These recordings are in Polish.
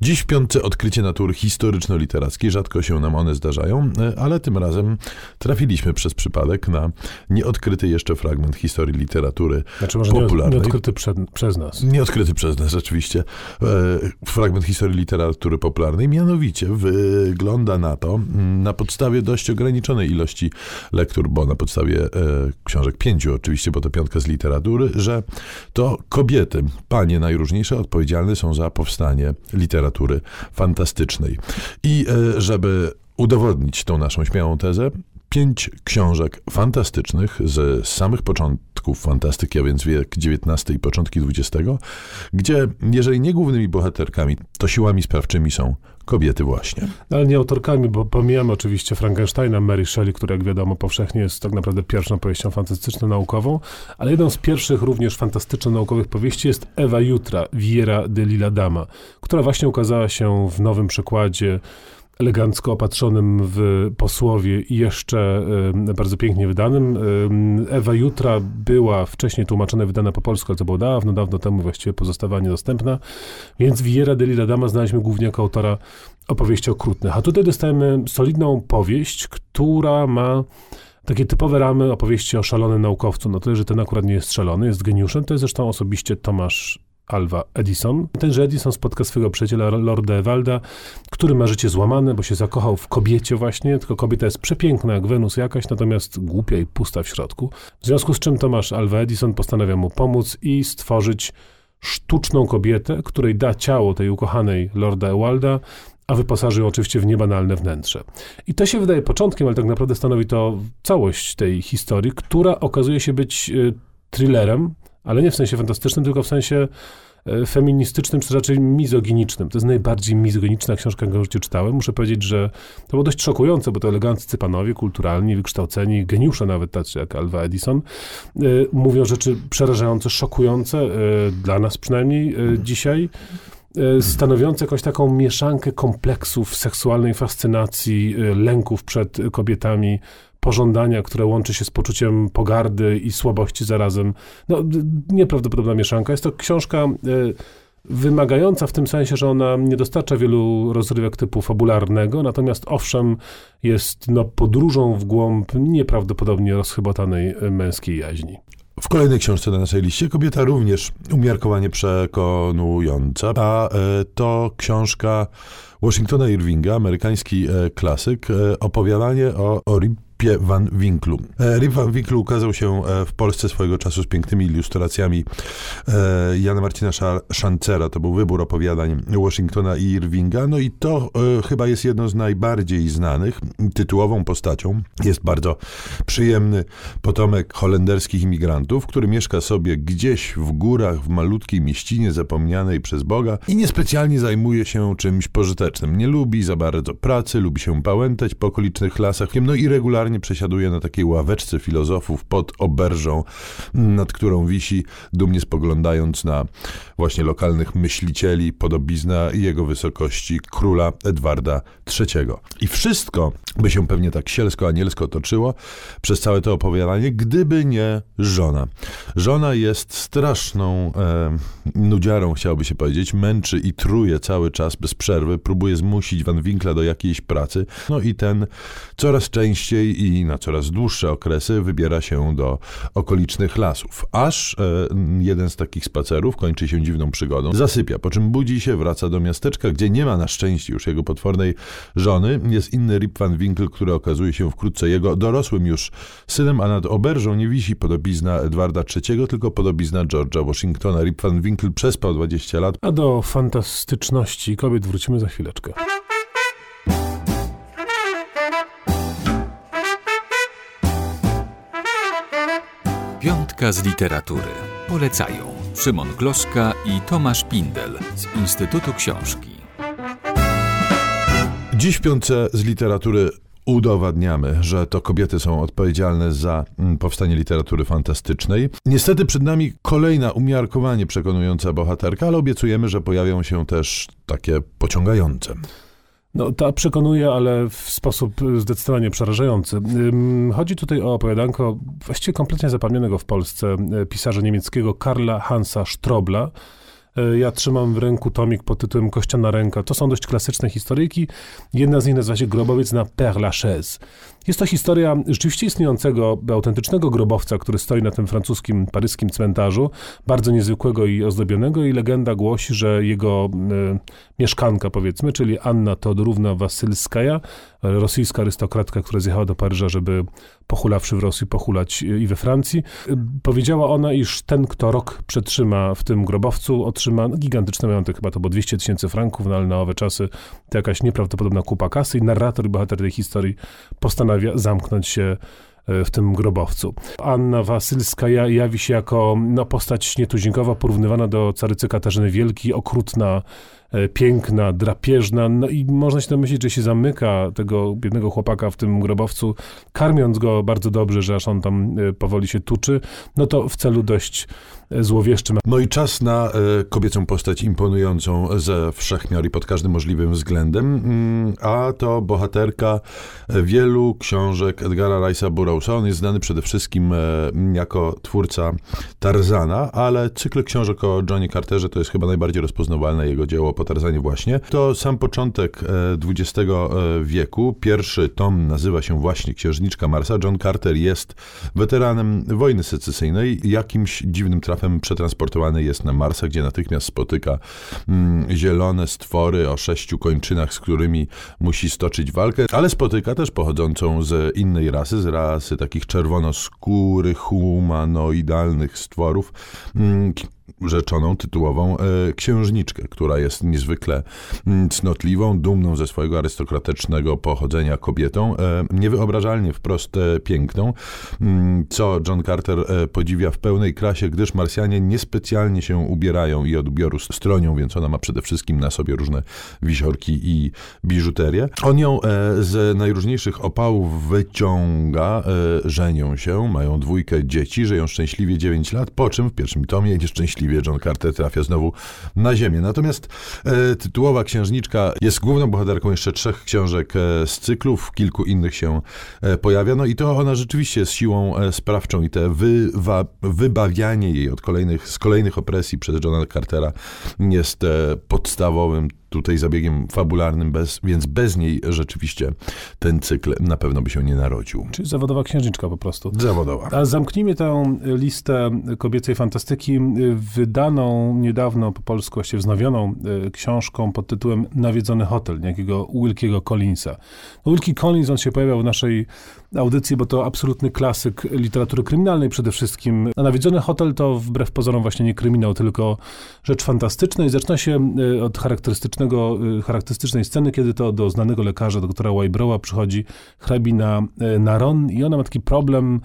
Dziś w piątce odkrycie natury historyczno-literackiej. Rzadko się nam one zdarzają, e, ale tym razem trafiliśmy przez przypadek na nieodkryty jeszcze fragment historii literatury Znaczy może popularnej. nie, nieodkryty przed, przez nas. Nieodkryty przez nas rzeczywiście e, fragment historii literatury popularnej. Mianowicie wygląda na to, mm, na podstawie dość ograniczonej ilości lektur, bo na podstawie e, książek pięciu oczywiście, bo to piątka z literatury, że to kobiety, panie najróżniejsze, odpowiedzialne są za powstanie literatury fantastycznej. I e, żeby udowodnić tą naszą śmiałą tezę, pięć książek fantastycznych z samych początków fantastyki, a więc wiek XIX i początki XX, gdzie jeżeli nie głównymi bohaterkami, to siłami sprawczymi są kobiety właśnie. No, Ale nie autorkami, bo pomijamy oczywiście Frankensteina Mary Shelley, który jak wiadomo powszechnie jest tak naprawdę pierwszą powieścią fantastyczno-naukową, ale jedną z pierwszych również fantastyczno-naukowych powieści jest Ewa Jutra, Viera de Lila Dama, która właśnie ukazała się w nowym przekładzie elegancko opatrzonym w posłowie i jeszcze bardzo pięknie wydanym. Ewa Jutra była wcześniej tłumaczona wydana po polsku, ale to było dawno, dawno temu właściwie pozostała niedostępna, więc Viera de Lila Dama znaliśmy głównie jako autora opowieści okrutnych. A tutaj dostajemy solidną powieść, która ma takie typowe ramy opowieści o szalonym naukowcu. No tyle, że ten akurat nie jest szalony, jest geniuszem. To jest zresztą osobiście Tomasz Alva Edison. Tenże Edison spotka swojego przyjaciela Lorda Evalda, który ma życie złamane, bo się zakochał w kobiecie właśnie, tylko kobieta jest przepiękna jak Wenus jakaś, natomiast głupia i pusta w środku. W związku z czym Tomasz Alva Edison postanawia mu pomóc i stworzyć sztuczną kobietę, której da ciało tej ukochanej Lorda Ewalda, a wyposaży ją oczywiście w niebanalne wnętrze. I to się wydaje początkiem, ale tak naprawdę stanowi to całość tej historii, która okazuje się być y, thrillerem, ale nie w sensie fantastycznym, tylko w sensie e, feministycznym, czy raczej mizoginicznym. To jest najbardziej mizoginiczna książka, jaką w życiu czytałem. Muszę powiedzieć, że to było dość szokujące, bo to eleganccy panowie, kulturalni, wykształceni, geniusze nawet tacy jak Alva Edison, e, mówią rzeczy przerażające, szokujące, e, dla nas przynajmniej dzisiaj, stanowiące jakąś taką mieszankę kompleksów seksualnej fascynacji, lęków przed kobietami, pożądania, które łączy się z poczuciem pogardy i słabości zarazem. No, nieprawdopodobna mieszanka. Jest to książka e, wymagająca w tym sensie, że ona nie dostarcza wielu rozrywek typu fabularnego, natomiast owszem jest no, podróżą w głąb nieprawdopodobnie rozchybotanej męskiej jaźni. W kolejnej książce na naszej liście kobieta również umiarkowanie przekonująca, a e, to książka Washingtona Irvinga, amerykański e, klasyk, opowiadanie o, o Ripie Van Winklu. Rip Van Winklu ukazał się w Polsce swojego czasu z pięknymi ilustracjami Jana Marcina Szancera. To był wybór opowiadań Washingtona i Irvinga. No i to chyba jest jedno z najbardziej znanych. Tytułową postacią jest bardzo przyjemny potomek holenderskich imigrantów, który mieszka sobie gdzieś w górach, w malutkiej mieścinie zapomnianej przez Boga i niespecjalnie zajmuje się czymś pożytecznym. Nie lubi za bardzo pracy, lubi się pałętać po okolicznych lasach, no i regularnie przesiaduje na takiej ławeczce filozofów pod oberżą, nad którą wisi, dumnie spoglądając na właśnie lokalnych myślicieli, podobizna jego wysokości króla Edwarda III. I wszystko by się pewnie tak sielsko-anielsko toczyło przez całe to opowiadanie, gdyby nie żona. Żona jest straszną e, nudziarą, chciałoby się powiedzieć, męczy i truje cały czas bez przerwy, próbuje zmusić Van Winkla do jakiejś pracy, no i ten coraz częściej i na coraz dłuższe okresy wybiera się do okolicznych lasów. Aż e, jeden z takich spacerów kończy się dziwną przygodą. Zasypia, po czym budzi się, wraca do miasteczka, gdzie nie ma na szczęście już jego potwornej żony. Jest inny Rip Van Winkle, który okazuje się wkrótce jego dorosłym już synem, a nad oberżą nie wisi podobizna Edwarda III, tylko podobizna George'a Washingtona. Rip Van Winkle przespał 20 lat. A do fantastyczności kobiet wrócimy za chwileczkę. Piątka z literatury. Polecają Szymon Gloszka i Tomasz Pindel z Instytutu Książki. Dziś w z literatury udowadniamy, że to kobiety są odpowiedzialne za mm, powstanie literatury fantastycznej. Niestety przed nami kolejna umiarkowanie przekonująca bohaterka, ale obiecujemy, że pojawią się też takie pociągające. No, ta przekonuje, ale w sposób zdecydowanie przerażający. Chodzi tutaj o opowiadanko właściwie kompletnie zapomnianego w Polsce pisarza niemieckiego Karla Hansa Strobla, E, ja trzymam w ręku tomik pod tytułem Kościana ręka. To są dość klasyczne historyjki. Jedna z nich nazywa się Grobowiec na Père Lachaise. Jest to historia rzeczywiście istniejącego, autentycznego grobowca, który stoi na tym francuskim, paryskim cmentarzu, bardzo niezwykłego i ozdobionego i legenda głosi, że jego y, mieszkanka, powiedzmy, czyli Anna Todorówna Wasylskaja, rosyjska arystokratka, która zjechała do Paryża, żeby pochulawszy w Rosji, pochulać i we Francji, y, powiedziała ona, iż ten, kto rok przetrzyma w tym grobowcu, otrzyma gigantyczny majątek, chyba to było 200 tysięcy franków, no ale na owe czasy to jakaś nieprawdopodobna kupa kasy i narrator i bohater tej historii postanawia zamknąć się e, w tym grobowcu. Anna Wasylska jawi się jako no, postać nietuzinkowa, porównywana do carycy Katarzyny Wielkiej, okrutna, piękna, drapieżna, no i można się domyślić, że się zamyka tego biednego chłopaka w tym grobowcu, karmiąc go bardzo dobrze, że aż on tam e, powoli się tuczy, no to w celu dość e, złowieszczym. No i czas na kobiecą postać imponującą ze wszechmiar i pod każdym możliwym względem, mm, a to bohaterka wielu książek Edgara Rice'a Burroughsa. On jest znany przede wszystkim jako twórca Tarzana, ale cykl książek o Johnny Carterze to jest chyba najbardziej rozpoznawalne jego dzieło po Tarzanie właśnie. To sam początek XX e, wieku. Pierwszy tom nazywa się właśnie Księżniczka Marsa. John Carter jest weteranem wojny secesyjnej. Jakimś dziwnym trafem przetransportowany jest na Marsa, gdzie natychmiast spotyka mm, zielone stwory o sześciu kończynach, z którymi musi stoczyć walkę, ale spotyka też pochodzącą z innej rasy, z rasy takich czerwonoskórych, humanoidalnych stworów, mm, rzeczoną, tytułową e, księżniczkę, która jest niezwykle mm, cnotliwą, dumną ze swojego arystokratycznego pochodzenia kobietą, e, niewyobrażalnie wprost e, piękną, mm, co John Carter podziwia w pełnej krasie, gdyż Marsjanie niespecjalnie się ubierają i od ubioru stronią, więc ona ma przede wszystkim na sobie różne wisiorki i biżuterię. On ją z najróżniejszych opałów wyciąga, żenią się, mają dwójkę dzieci, żyją szczęśliwie 9 lat, po czym w pierwszym tomie nieszczęśliwie szczęśliwie John Carter trafia znowu na ziemię. Natomiast e, tytułowa księżniczka jest główną bohaterką jeszcze trzech książek e, z cyklów, kilku innych się e, pojawia. No i to ona rzeczywiście jest siłą e, sprawczą i te wywa, wybawianie jej od kolejnych, z kolejnych opresji przez Johna Cartera jest podstawowym tutaj zabiegiem fabularnym, bez, więc bez niej rzeczywiście ten cykl na pewno by się nie narodził. Czyli zawodowa księżniczka po prostu. Zawodowa. A zamknijmy tę listę kobiecej fantastyki wydaną niedawno po polsku, właściwie wznowioną e, książką pod tytułem Nawiedzony hotel, niejakiego Wilkiego Collinsa. No, Wilkie Collins, on się pojawiał w naszej audycji, bo to absolutny klasyk literatury kryminalnej przede wszystkim. A Nawiedzony hotel to wbrew pozorom właśnie nie kryminał, tylko rzecz fantastyczna i zaczyna się e, od charakterystycznego, e, charakterystycznej sceny, kiedy to do znanego lekarza, doktora Wybrowa przychodzi hrabina Naron i ona ma taki problem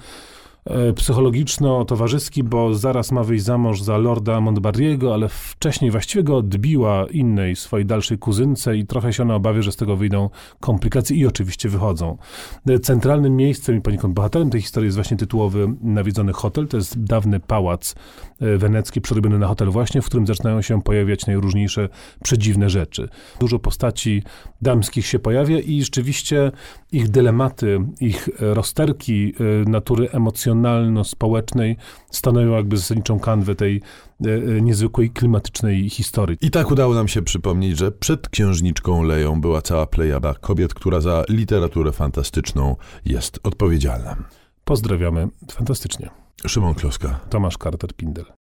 psychologiczno-towarzyski, bo zaraz ma wyjść za mąż za lorda Montbarriego, ale wcześniej właściwie go odbiła innej swojej dalszej kuzynce i trochę się ona obawia, że z tego wyjdą komplikacje i oczywiście wychodzą. E, centralnym miejscem i poniekąd bohaterem tej historii jest właśnie tytułowy nawiedzony hotel. To jest dawny pałac e, wenecki przerobiony na hotel właśnie, w którym zaczynają się pojawiać najróżniejsze przedziwne rzeczy. Dużo postaci damskich się pojawia i rzeczywiście ich dylematy, ich rozterki natury emocjonalnej emocjonalno-społecznej stanowią jakby zasadniczą kanwę tej e, e, niezwykłej klimatycznej historii. I tak udało nam się przypomnieć, że przed księżniczką Leją była cała plejada kobiet, która za literaturę fantastyczną jest odpowiedzialna. Pozdrawiamy fantastycznie. Szymon Kloska. Tomasz Carter-Pindel.